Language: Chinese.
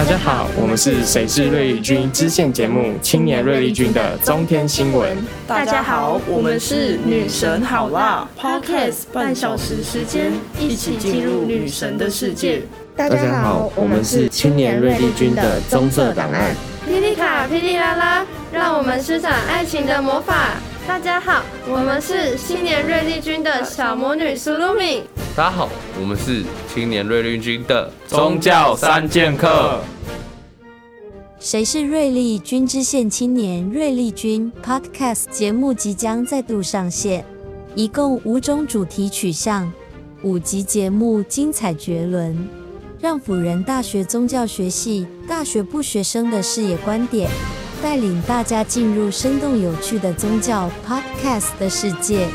大家好，我们是谁是瑞丽君支线节目《青年瑞丽君的中天新闻》。大家好，我们是女神好辣 Podcast 半小时时间，一起进入女神的世界。大家好，我们是青年瑞丽君的棕色档案。霹雳卡霹雳啦啦，让我们施展爱情的魔法。大家好，我们是青年瑞丽君的小魔女苏露米。大家好，我们是青年瑞丽君的宗教三剑客。谁是瑞丽君支线青年瑞丽君 Podcast 节目即将再度上线，一共五种主题取向，五集节目精彩绝伦，让辅仁大学宗教学系大学部学生的视野观点，带领大家进入生动有趣的宗教 Podcast 的世界。